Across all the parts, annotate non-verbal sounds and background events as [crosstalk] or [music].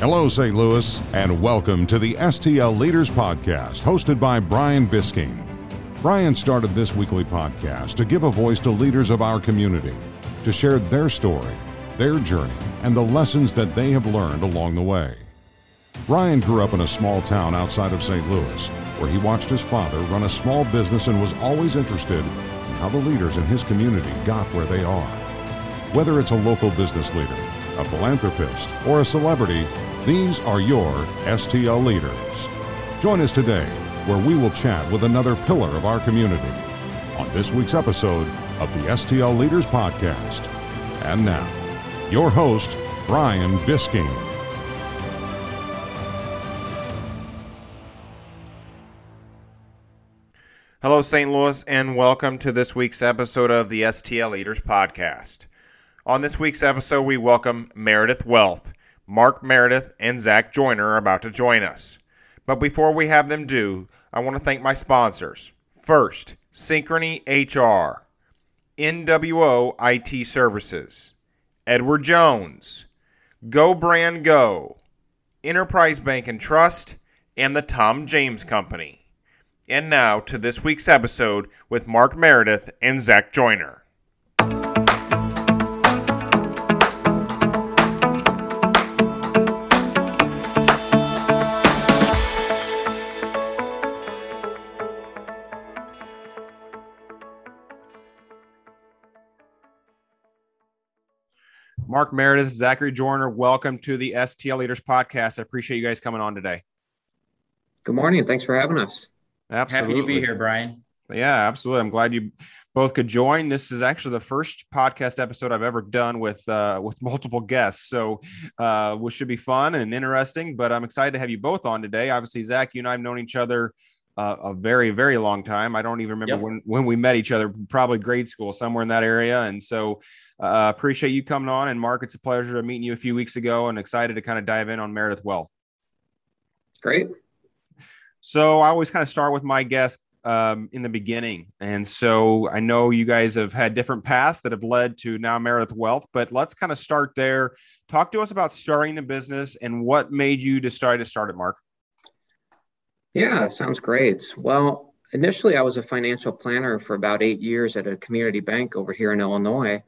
Hello, St. Louis, and welcome to the STL Leaders Podcast, hosted by Brian Bisking. Brian started this weekly podcast to give a voice to leaders of our community, to share their story, their journey, and the lessons that they have learned along the way. Brian grew up in a small town outside of St. Louis, where he watched his father run a small business and was always interested in how the leaders in his community got where they are. Whether it's a local business leader, a philanthropist, or a celebrity, these are your STL leaders. Join us today where we will chat with another pillar of our community on this week's episode of the STL Leaders Podcast. And now, your host, Brian Bisking. Hello, St. Louis, and welcome to this week's episode of the STL Leaders Podcast. On this week's episode, we welcome Meredith Wealth. Mark Meredith and Zach Joyner are about to join us. But before we have them do, I want to thank my sponsors. First, Synchrony HR, NWO IT Services, Edward Jones, Go Brand Go, Enterprise Bank and Trust, and the Tom James Company. And now to this week's episode with Mark Meredith and Zach Joyner. Mark Meredith, Zachary Joyner, welcome to the STL Leaders Podcast. I appreciate you guys coming on today. Good morning. Thanks for having us. Absolutely. Happy to be here, Brian. Yeah, absolutely. I'm glad you both could join. This is actually the first podcast episode I've ever done with uh, with multiple guests, so uh, which should be fun and interesting. But I'm excited to have you both on today. Obviously, Zach, you and I have known each other uh, a very, very long time. I don't even remember yep. when when we met each other. Probably grade school, somewhere in that area. And so, uh, appreciate you coming on. And Mark, it's a pleasure to meet you a few weeks ago, and excited to kind of dive in on Meredith Wealth. Great. So I always kind of start with my guest um, in the beginning. And so I know you guys have had different paths that have led to now Meredith Wealth, but let's kind of start there. Talk to us about starting the business and what made you decide to start it, Mark. Yeah, sounds great. Well, initially, I was a financial planner for about eight years at a community bank over here in Illinois.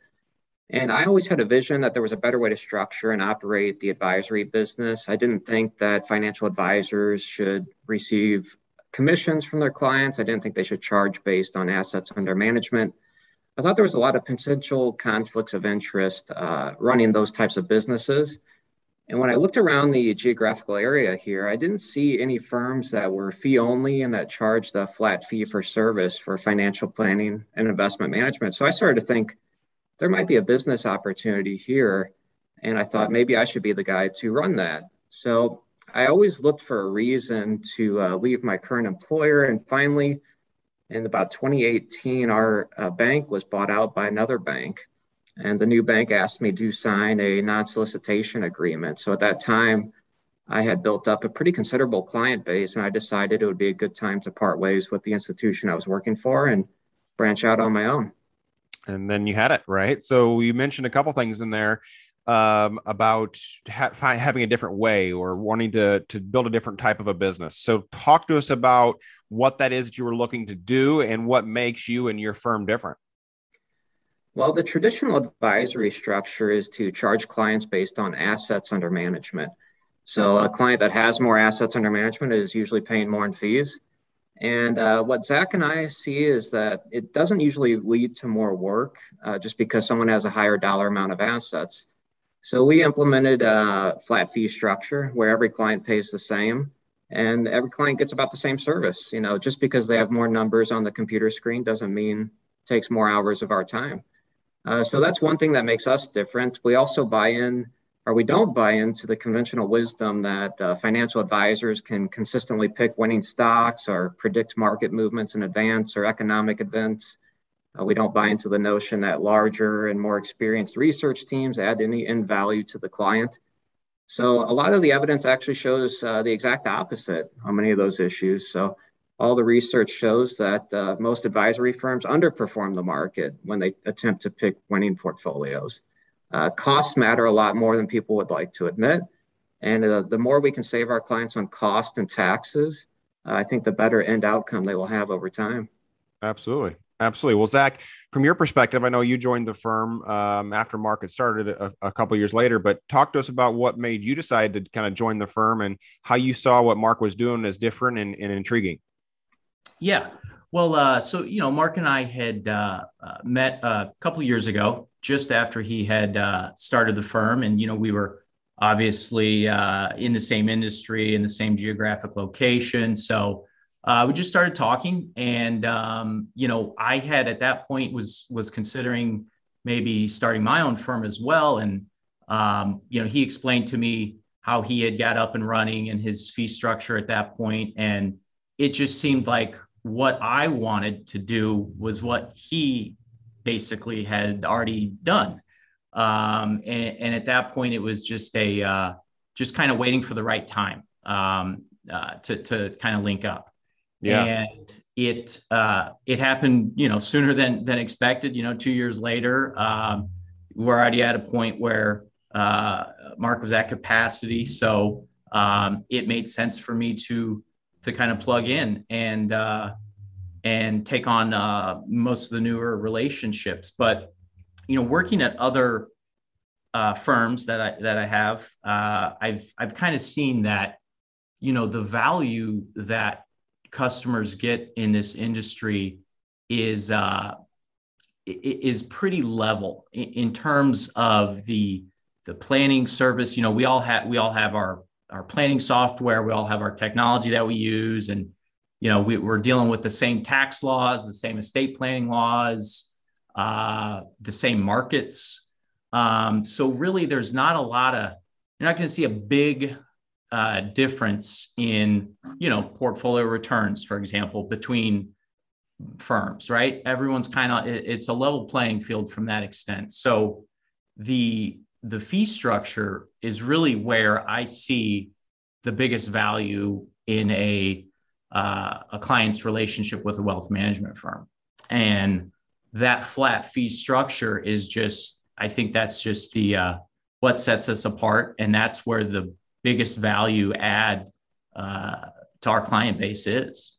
And I always had a vision that there was a better way to structure and operate the advisory business. I didn't think that financial advisors should receive commissions from their clients. I didn't think they should charge based on assets under management. I thought there was a lot of potential conflicts of interest uh, running those types of businesses. And when I looked around the geographical area here, I didn't see any firms that were fee only and that charged a flat fee for service for financial planning and investment management. So I started to think, there might be a business opportunity here. And I thought maybe I should be the guy to run that. So I always looked for a reason to uh, leave my current employer. And finally, in about 2018, our uh, bank was bought out by another bank. And the new bank asked me to sign a non solicitation agreement. So at that time, I had built up a pretty considerable client base, and I decided it would be a good time to part ways with the institution I was working for and branch out on my own and then you had it right. So you mentioned a couple things in there um, about ha- having a different way or wanting to to build a different type of a business. So talk to us about what that is that you were looking to do and what makes you and your firm different. Well, the traditional advisory structure is to charge clients based on assets under management. So a client that has more assets under management is usually paying more in fees. And uh, what Zach and I see is that it doesn't usually lead to more work uh, just because someone has a higher dollar amount of assets. So we implemented a flat fee structure where every client pays the same and every client gets about the same service. You know, just because they have more numbers on the computer screen doesn't mean takes more hours of our time. Uh, so that's one thing that makes us different. We also buy in or we don't buy into the conventional wisdom that uh, financial advisors can consistently pick winning stocks or predict market movements in advance or economic events. Uh, we don't buy into the notion that larger and more experienced research teams add any in value to the client. So a lot of the evidence actually shows uh, the exact opposite on many of those issues. So all the research shows that uh, most advisory firms underperform the market when they attempt to pick winning portfolios. Uh, costs matter a lot more than people would like to admit. And uh, the more we can save our clients on cost and taxes, uh, I think the better end outcome they will have over time. Absolutely. Absolutely. Well, Zach, from your perspective, I know you joined the firm um, after market started a, a couple years later, but talk to us about what made you decide to kind of join the firm and how you saw what Mark was doing as different and, and intriguing. Yeah. Well, uh, so, you know, Mark and I had uh, uh, met a couple years ago, just after he had uh, started the firm. And, you know, we were obviously uh, in the same industry, in the same geographic location. So, uh, we just started talking and um, you know i had at that point was was considering maybe starting my own firm as well and um, you know he explained to me how he had got up and running and his fee structure at that point and it just seemed like what i wanted to do was what he basically had already done um, and, and, at that point it was just a uh, just kind of waiting for the right time um, uh, to, to kind of link up yeah. And it uh, it happened, you know, sooner than than expected. You know, two years later, um, we're already at a point where uh, Mark was at capacity, so um, it made sense for me to to kind of plug in and uh, and take on uh, most of the newer relationships. But you know, working at other uh, firms that I that I have, uh, I've I've kind of seen that you know the value that customers get in this industry is uh, is pretty level in, terms of the the planning service. You know, we all have we all have our our planning software. We all have our technology that we use, and you know, we, are dealing with the same tax laws, the same estate planning laws, uh, the same markets. Um, so really, there's not a lot of you're not going to see a big uh, difference in you know portfolio returns, for example, between firms. Right? Everyone's kind of it's a level playing field from that extent. So the the fee structure is really where I see the biggest value in a uh, a client's relationship with a wealth management firm, and that flat fee structure is just I think that's just the uh, what sets us apart, and that's where the biggest value add uh, to our client base is.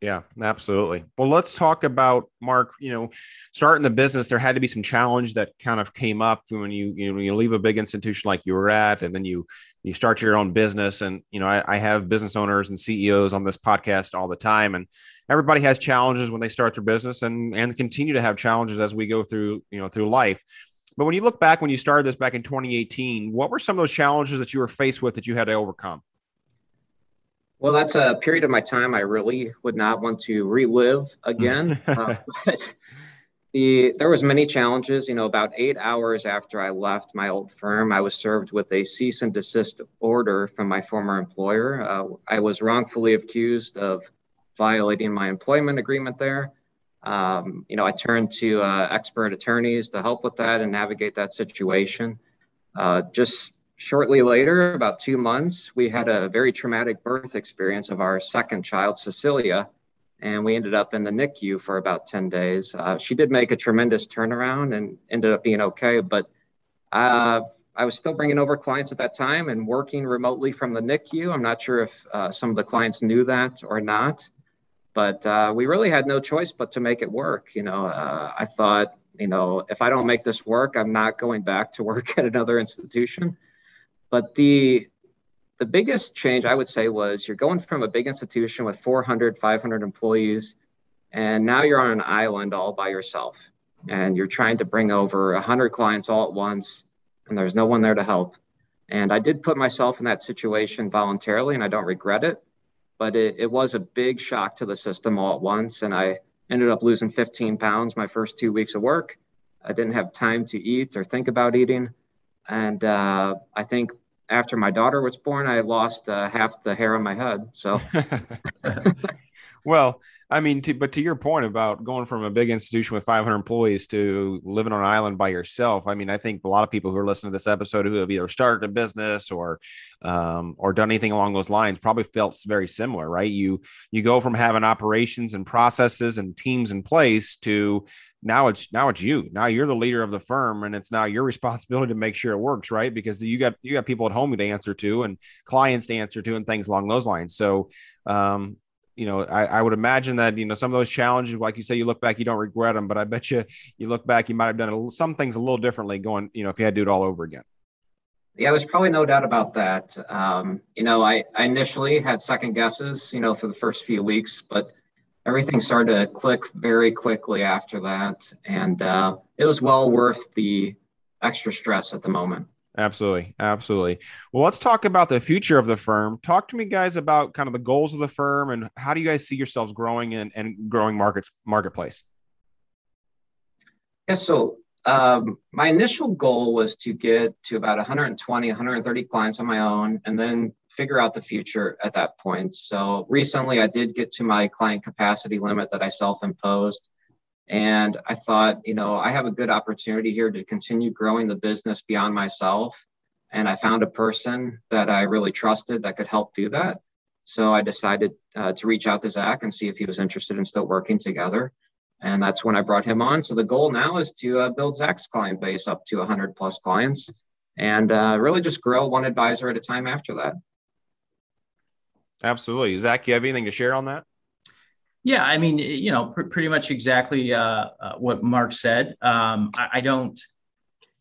Yeah, absolutely. Well, let's talk about Mark. You know, starting the business, there had to be some challenge that kind of came up when you you know you leave a big institution like you were at, and then you you start your own business. And you know, I, I have business owners and CEOs on this podcast all the time, and everybody has challenges when they start their business, and and continue to have challenges as we go through you know through life. But when you look back when you started this back in 2018, what were some of those challenges that you were faced with that you had to overcome? Well, that's a period of my time I really would not want to relive again. [laughs] uh, but the there was many challenges. You know, about eight hours after I left my old firm, I was served with a cease and desist order from my former employer. Uh, I was wrongfully accused of violating my employment agreement there. Um, you know, I turned to uh, expert attorneys to help with that and navigate that situation. Uh, just shortly later, about two months, we had a very traumatic birth experience of our second child, Cecilia, and we ended up in the NICU for about 10 days. Uh, she did make a tremendous turnaround and ended up being okay, but uh, I was still bringing over clients at that time and working remotely from the NICU. I'm not sure if uh, some of the clients knew that or not but uh, we really had no choice but to make it work. You know, uh, I thought, you know, if I don't make this work, I'm not going back to work [laughs] at another institution. But the the biggest change I would say was you're going from a big institution with 400, 500 employees, and now you're on an island all by yourself, and you're trying to bring over 100 clients all at once, and there's no one there to help. And I did put myself in that situation voluntarily, and I don't regret it but it, it was a big shock to the system all at once. And I ended up losing 15 pounds my first two weeks of work. I didn't have time to eat or think about eating. And uh, I think after my daughter was born, I lost uh, half the hair on my head. So, [laughs] well, I mean, to, but to your point about going from a big institution with 500 employees to living on an island by yourself, I mean, I think a lot of people who are listening to this episode who have either started a business or um, or done anything along those lines probably felt very similar, right? You you go from having operations and processes and teams in place to now it's now it's you. Now you're the leader of the firm and it's now your responsibility to make sure it works right? Because you got you got people at home to answer to and clients to answer to and things along those lines. So um, you know, I, I, would imagine that you know some of those challenges, like you say, you look back, you don't regret them. But I bet you, you look back, you might have done some things a little differently. Going, you know, if you had to do it all over again. Yeah, there's probably no doubt about that. Um, you know, I, I initially had second guesses, you know, for the first few weeks, but everything started to click very quickly after that, and uh, it was well worth the extra stress at the moment. Absolutely. Absolutely. Well, let's talk about the future of the firm. Talk to me guys about kind of the goals of the firm and how do you guys see yourselves growing and, and growing markets marketplace? Yes. so um, my initial goal was to get to about 120, 130 clients on my own and then figure out the future at that point. So recently I did get to my client capacity limit that I self-imposed. And I thought, you know, I have a good opportunity here to continue growing the business beyond myself. And I found a person that I really trusted that could help do that. So I decided uh, to reach out to Zach and see if he was interested in still working together. And that's when I brought him on. So the goal now is to uh, build Zach's client base up to 100 plus clients and uh, really just grow one advisor at a time after that. Absolutely. Zach, you have anything to share on that? Yeah, I mean, you know, pr- pretty much exactly uh, uh, what Mark said. Um, I-, I, don't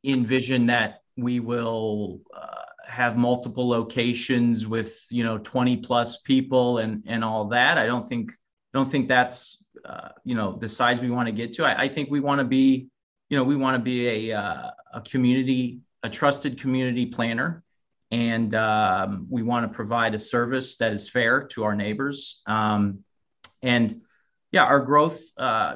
envision that we will uh, have multiple locations with you know 20 plus people and and all that. I don't think don't think that's uh, you know the size we want to get to. I, I think we want to be you know we want to be a uh, a community a trusted community planner and um, we want to provide a service that is fair to our neighbors. Um, and yeah, our growth, uh,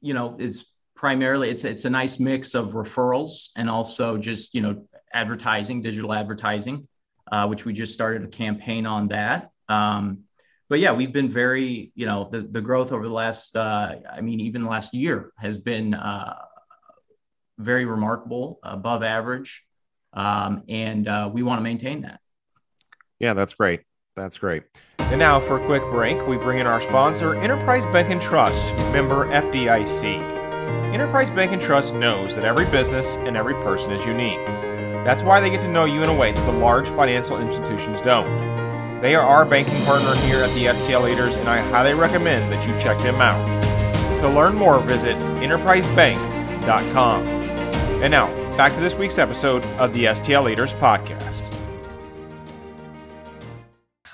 you know, is primarily it's it's a nice mix of referrals and also just you know advertising, digital advertising, uh, which we just started a campaign on that. Um, but yeah, we've been very, you know, the, the growth over the last, uh, I mean, even the last year has been uh, very remarkable, above average. Um, and uh, we want to maintain that. Yeah, that's great. That's great. And now, for a quick break, we bring in our sponsor, Enterprise Bank and Trust, member FDIC. Enterprise Bank and Trust knows that every business and every person is unique. That's why they get to know you in a way that the large financial institutions don't. They are our banking partner here at the STL Leaders, and I highly recommend that you check them out. To learn more, visit enterprisebank.com. And now, back to this week's episode of the STL Leaders Podcast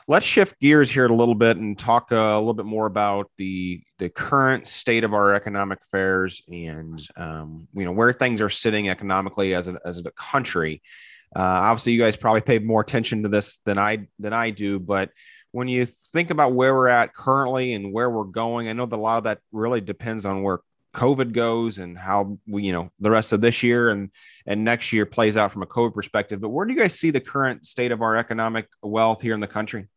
let's shift gears here a little bit and talk uh, a little bit more about the the current state of our economic affairs and um, you know where things are sitting economically as a, as a country. Uh, obviously, you guys probably paid more attention to this than I than I do, but when you think about where we're at currently and where we're going, I know that a lot of that really depends on where COVID goes and how we, you know, the rest of this year and and next year plays out from a COVID perspective. But where do you guys see the current state of our economic wealth here in the country?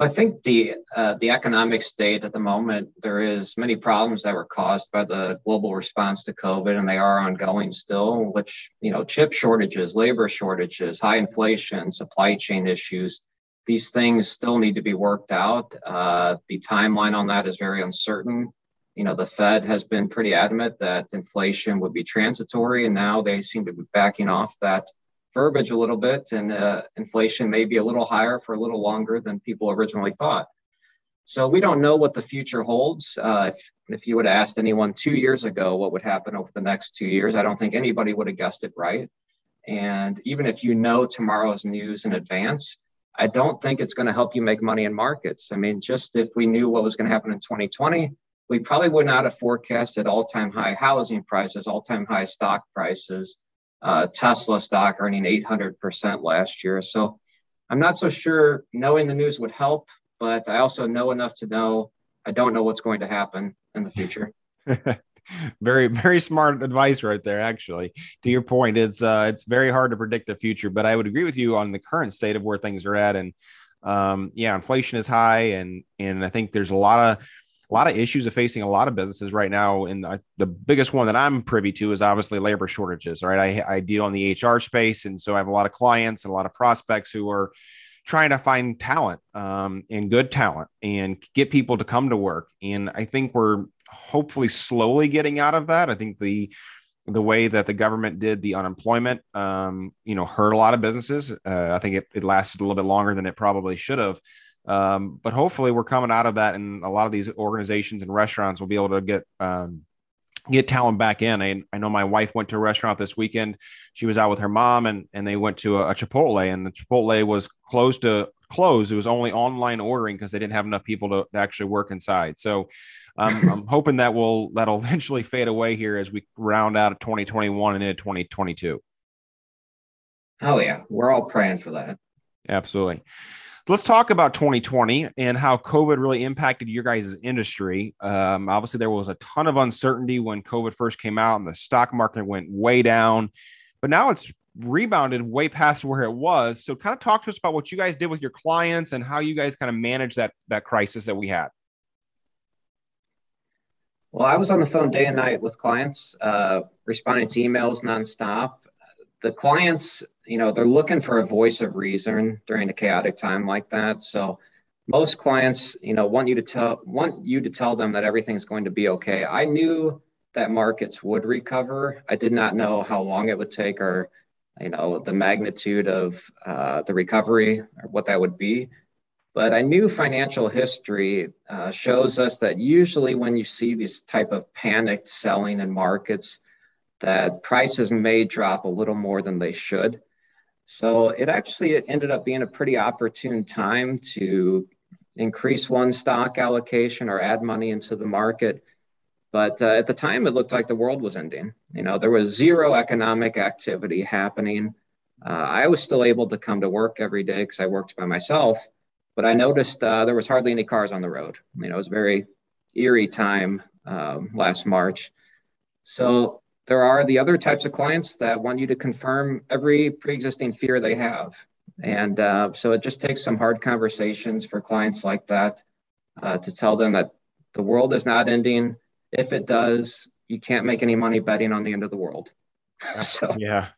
I think the uh, the economic state at the moment there is many problems that were caused by the global response to COVID, and they are ongoing still. Which you know, chip shortages, labor shortages, high inflation, supply chain issues. These things still need to be worked out. Uh, the timeline on that is very uncertain. You know, the Fed has been pretty adamant that inflation would be transitory, and now they seem to be backing off that verbiage a little bit, and uh, inflation may be a little higher for a little longer than people originally thought. So we don't know what the future holds. Uh, if, if you would have asked anyone two years ago what would happen over the next two years, I don't think anybody would have guessed it right. And even if you know tomorrow's news in advance, I don't think it's going to help you make money in markets. I mean, just if we knew what was going to happen in 2020, we probably would not have forecasted all time high housing prices, all time high stock prices, uh, Tesla stock earning 800% last year. So I'm not so sure knowing the news would help, but I also know enough to know I don't know what's going to happen in the future. [laughs] very very smart advice right there actually to your point it's uh it's very hard to predict the future but i would agree with you on the current state of where things are at and um, yeah, inflation is high, and and I think there's a lot of a lot of issues are facing a lot of businesses right now. And I, the biggest one that I'm privy to is obviously labor shortages. Right, I, I deal in the HR space, and so I have a lot of clients and a lot of prospects who are trying to find talent um, and good talent and get people to come to work. And I think we're hopefully slowly getting out of that. I think the the way that the government did the unemployment, um, you know, hurt a lot of businesses. Uh, I think it, it lasted a little bit longer than it probably should have. Um, but hopefully, we're coming out of that, and a lot of these organizations and restaurants will be able to get um, get talent back in. I, I know my wife went to a restaurant this weekend. She was out with her mom, and and they went to a, a Chipotle, and the Chipotle was closed to close. It was only online ordering because they didn't have enough people to, to actually work inside. So um, [laughs] I'm hoping that will that'll [laughs] eventually fade away here as we round out of 2021 and into 2022. Oh yeah, we're all praying for that. Absolutely. Let's talk about 2020 and how COVID really impacted your guys' industry. Um, obviously, there was a ton of uncertainty when COVID first came out, and the stock market went way down. But now it's rebounded way past where it was. So, kind of talk to us about what you guys did with your clients and how you guys kind of managed that that crisis that we had. Well, I was on the phone day and night with clients, uh, responding to emails nonstop. The clients, you know, they're looking for a voice of reason during a chaotic time like that. So most clients, you know, want you to tell want you to tell them that everything's going to be okay. I knew that markets would recover. I did not know how long it would take or, you know, the magnitude of uh, the recovery or what that would be. But I knew financial history uh, shows us that usually when you see this type of panicked selling in markets, that prices may drop a little more than they should. So it actually it ended up being a pretty opportune time to increase one stock allocation or add money into the market. But uh, at the time, it looked like the world was ending. You know, there was zero economic activity happening. Uh, I was still able to come to work every day because I worked by myself but I noticed uh, there was hardly any cars on the road. You know, it was a very eerie time um, last March. So there are the other types of clients that want you to confirm every pre-existing fear they have. And uh, so it just takes some hard conversations for clients like that uh, to tell them that the world is not ending. If it does, you can't make any money betting on the end of the world. [laughs] so yeah,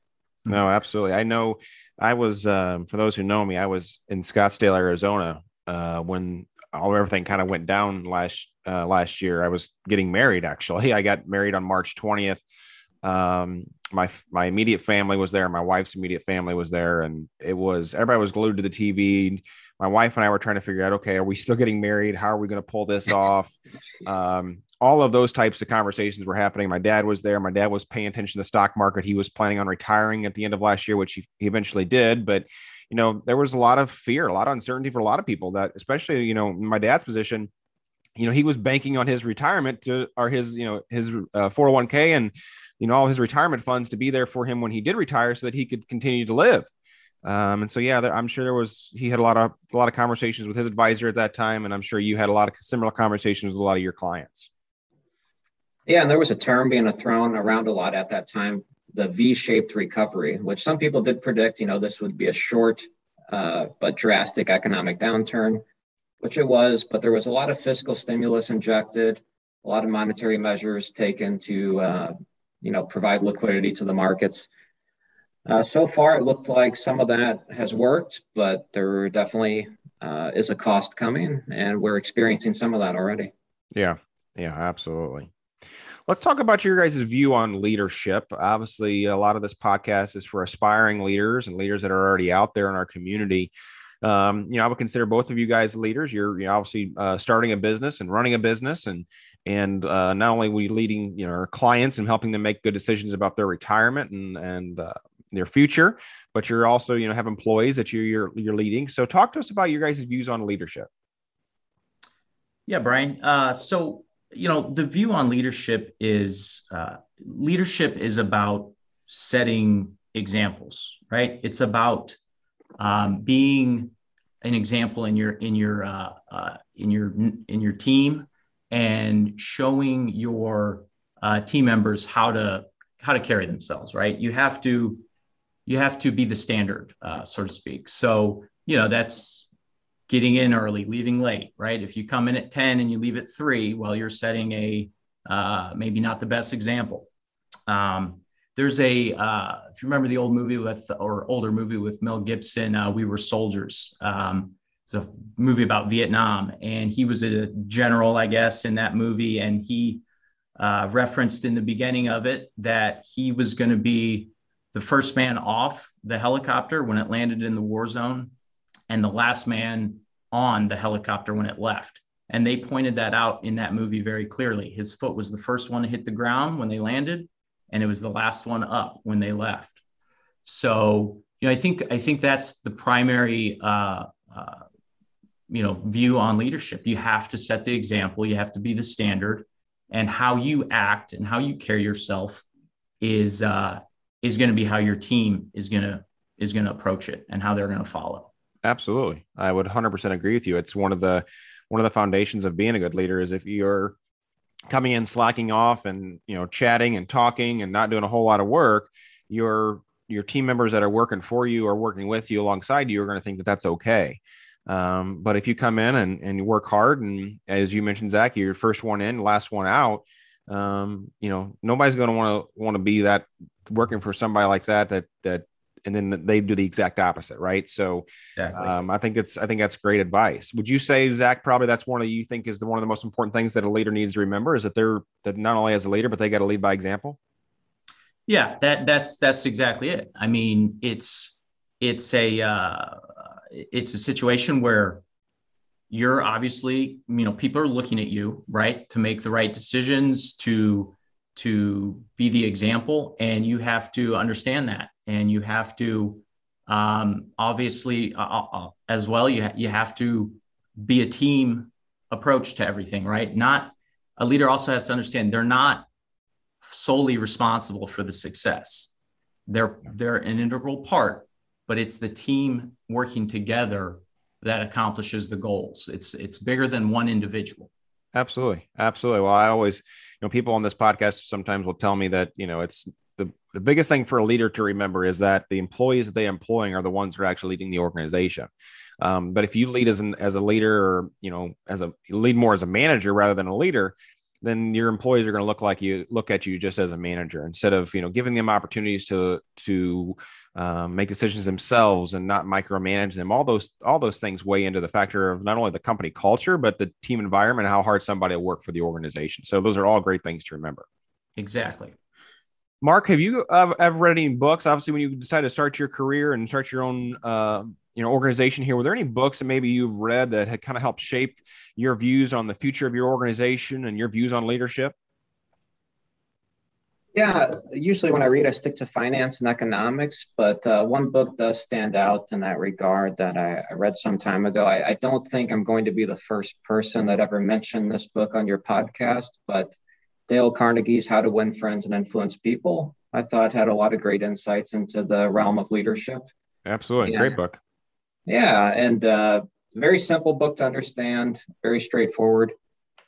no, absolutely. I know I was, um, for those who know me, I was in Scottsdale, Arizona, uh, when all everything kind of went down last uh, last year. I was getting married. Actually, [laughs] I got married on March twentieth. Um, my my immediate family was there. My wife's immediate family was there, and it was everybody was glued to the TV. My wife and I were trying to figure out, okay, are we still getting married? How are we going to pull this [laughs] off? Um, all of those types of conversations were happening. My dad was there. My dad was paying attention to the stock market. He was planning on retiring at the end of last year, which he, he eventually did. But, you know, there was a lot of fear, a lot of uncertainty for a lot of people that, especially, you know, my dad's position, you know, he was banking on his retirement to, or his, you know, his uh, 401k and, you know, all his retirement funds to be there for him when he did retire so that he could continue to live. Um, and so, yeah, there, I'm sure there was, he had a lot of, a lot of conversations with his advisor at that time. And I'm sure you had a lot of similar conversations with a lot of your clients. Yeah, and there was a term being thrown around a lot at that time, the V-shaped recovery, which some people did predict. You know, this would be a short uh, but drastic economic downturn, which it was. But there was a lot of fiscal stimulus injected, a lot of monetary measures taken to, uh, you know, provide liquidity to the markets. Uh, so far, it looked like some of that has worked, but there definitely uh, is a cost coming, and we're experiencing some of that already. Yeah, yeah, absolutely. Let's talk about your guys' view on leadership. Obviously, a lot of this podcast is for aspiring leaders and leaders that are already out there in our community. Um, you know, I would consider both of you guys leaders. You're, you know, obviously uh, starting a business and running a business, and and uh, not only we leading you know our clients and helping them make good decisions about their retirement and and uh, their future, but you're also you know have employees that you're you're, you're leading. So talk to us about your guys' views on leadership. Yeah, Brian. Uh, so you know the view on leadership is uh, leadership is about setting examples right it's about um, being an example in your in your uh, uh, in your in your team and showing your uh, team members how to how to carry themselves right you have to you have to be the standard uh, so to speak so you know that's getting in early, leaving late, right? If you come in at 10 and you leave at three, well, you're setting a uh, maybe not the best example. Um, there's a, uh, if you remember the old movie with, or older movie with Mel Gibson, uh, We Were Soldiers. Um, it's a movie about Vietnam, and he was a general, I guess, in that movie. And he uh, referenced in the beginning of it that he was going to be the first man off the helicopter when it landed in the war zone and the last man on the helicopter when it left. And they pointed that out in that movie very clearly. His foot was the first one to hit the ground when they landed, and it was the last one up when they left. So, you know, I think I think that's the primary, uh, uh, you know, view on leadership. You have to set the example. You have to be the standard, and how you act and how you carry yourself is uh, is going to be how your team is going to is going to approach it and how they're going to follow. Absolutely. I would 100% agree with you. It's one of the one of the foundations of being a good leader is if you're coming in slacking off and, you know, chatting and talking and not doing a whole lot of work, your your team members that are working for you or working with you alongside you are going to think that that's okay. Um, but if you come in and, and you work hard and as you mentioned, Zach, you're first one in, last one out, um, you know, nobody's going to want to want to be that working for somebody like that, that, that and then they do the exact opposite, right? So, exactly. um, I think it's I think that's great advice. Would you say, Zach? Probably that's one of you think is the one of the most important things that a leader needs to remember is that they're that not only as a leader, but they got to lead by example. Yeah, that that's that's exactly it. I mean, it's it's a uh, it's a situation where you're obviously you know people are looking at you right to make the right decisions to to be the example and you have to understand that and you have to um, obviously uh, uh, uh, as well you, ha- you have to be a team approach to everything right? Not a leader also has to understand they're not solely responsible for the success. They're they're an integral part but it's the team working together that accomplishes the goals. It's it's bigger than one individual. Absolutely. Absolutely. Well i always you know people on this podcast sometimes will tell me that you know it's the, the biggest thing for a leader to remember is that the employees that they're employing are the ones who are actually leading the organization. Um, but if you lead as an as a leader, or you know, as a lead more as a manager rather than a leader, then your employees are going to look like you look at you just as a manager instead of you know giving them opportunities to to um, make decisions themselves and not micromanage them. All those all those things weigh into the factor of not only the company culture but the team environment, how hard somebody will work for the organization. So those are all great things to remember. Exactly. Mark, have you uh, ever read any books? Obviously, when you decided to start your career and start your own, uh, you know, organization here, were there any books that maybe you've read that had kind of helped shape your views on the future of your organization and your views on leadership? Yeah, usually when I read, I stick to finance and economics, but uh, one book does stand out in that regard that I, I read some time ago. I, I, don't think I'm going to be the first person that ever mentioned this book on your podcast, but Dale Carnegie's How to Win Friends and Influence People, I thought had a lot of great insights into the realm of leadership. Absolutely. Great book. Yeah. And uh, very simple book to understand, very straightforward,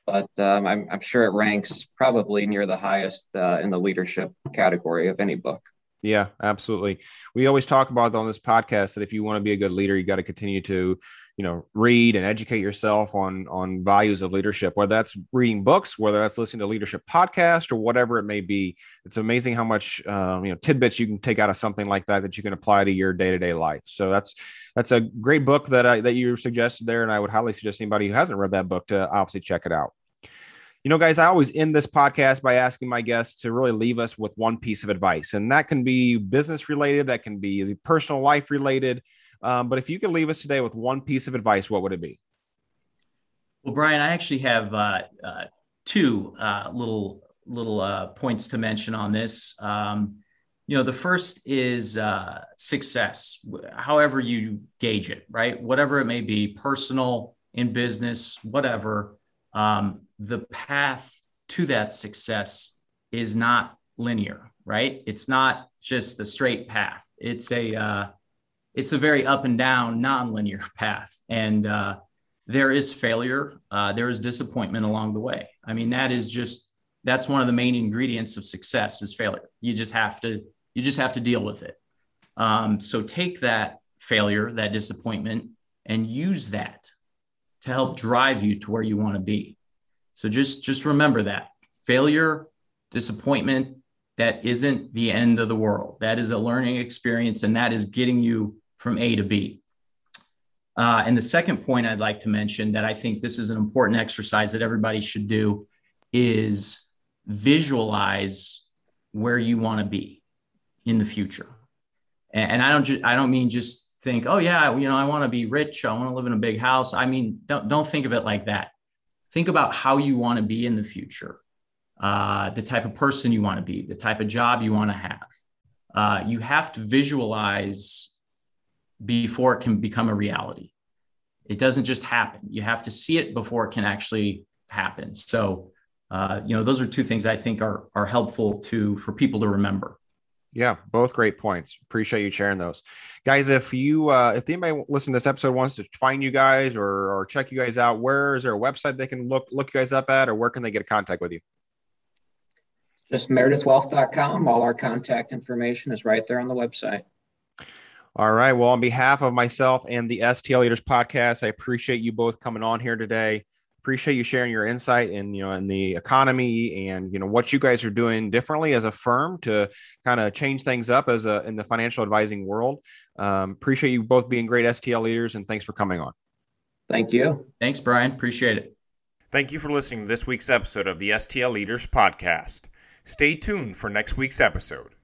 but um, I'm, I'm, sure it ranks probably near the highest uh, in the leadership category of any book. Yeah, absolutely. We always talk about on this podcast that if you want to be a good leader, you got to continue to you know read and educate yourself on on values of leadership whether that's reading books whether that's listening to leadership podcast or whatever it may be it's amazing how much um, you know tidbits you can take out of something like that that you can apply to your day-to-day life so that's that's a great book that I, that you suggested there and i would highly suggest anybody who hasn't read that book to obviously check it out you know, guys, I always end this podcast by asking my guests to really leave us with one piece of advice. And that can be business related, that can be personal life related, um, but if you could leave us today with one piece of advice, what would it be? Well, Brian, I actually have uh, uh, two uh, little little uh, points to mention on this. Um, you know, the first is uh, success, however you gauge it, right? Whatever it may be, personal, in business, whatever. Um, the path to that success is not linear, right? It's not just the straight path. It's a uh, it's a very up and down, non-linear [laughs] path, and uh, there is failure, uh, there is disappointment along the way. I mean, that is just that's one of the main ingredients of success is failure. You just have to you just have to deal with it. Um, so take that failure, that disappointment, and use that to help drive you to where you want to be. So just just remember that failure, disappointment, that isn't the end of the world. That is a learning experience, and that is getting you from A to B. Uh, and the second point I'd like to mention that I think this is an important exercise that everybody should do is visualize where you want to be in the future. And, and I don't just I don't mean just think, oh yeah, you know, I want to be rich, I want to live in a big house. I mean, don't don't think of it like that. Think about how you want to be in the future, uh, the type of person you want to be, the type of job you want to have. Uh, you have to visualize before it can become a reality. It doesn't just happen. You have to see it before it can actually happen. So, uh, you know, those are two things I think are are helpful to for people to remember. Yeah, both great points. Appreciate you sharing those, guys. If you uh, if anybody listening to this episode wants to find you guys or or check you guys out, where is there a website they can look look you guys up at, or where can they get in contact with you? Just meredithwealth.com. All our contact information is right there on the website. All right. Well, on behalf of myself and the STL Leaders podcast, I appreciate you both coming on here today. Appreciate you sharing your insight in you know in the economy and you know what you guys are doing differently as a firm to kind of change things up as a in the financial advising world. Um, appreciate you both being great STL leaders and thanks for coming on. Thank you. Thanks, Brian. Appreciate it. Thank you for listening to this week's episode of the STL Leaders podcast. Stay tuned for next week's episode.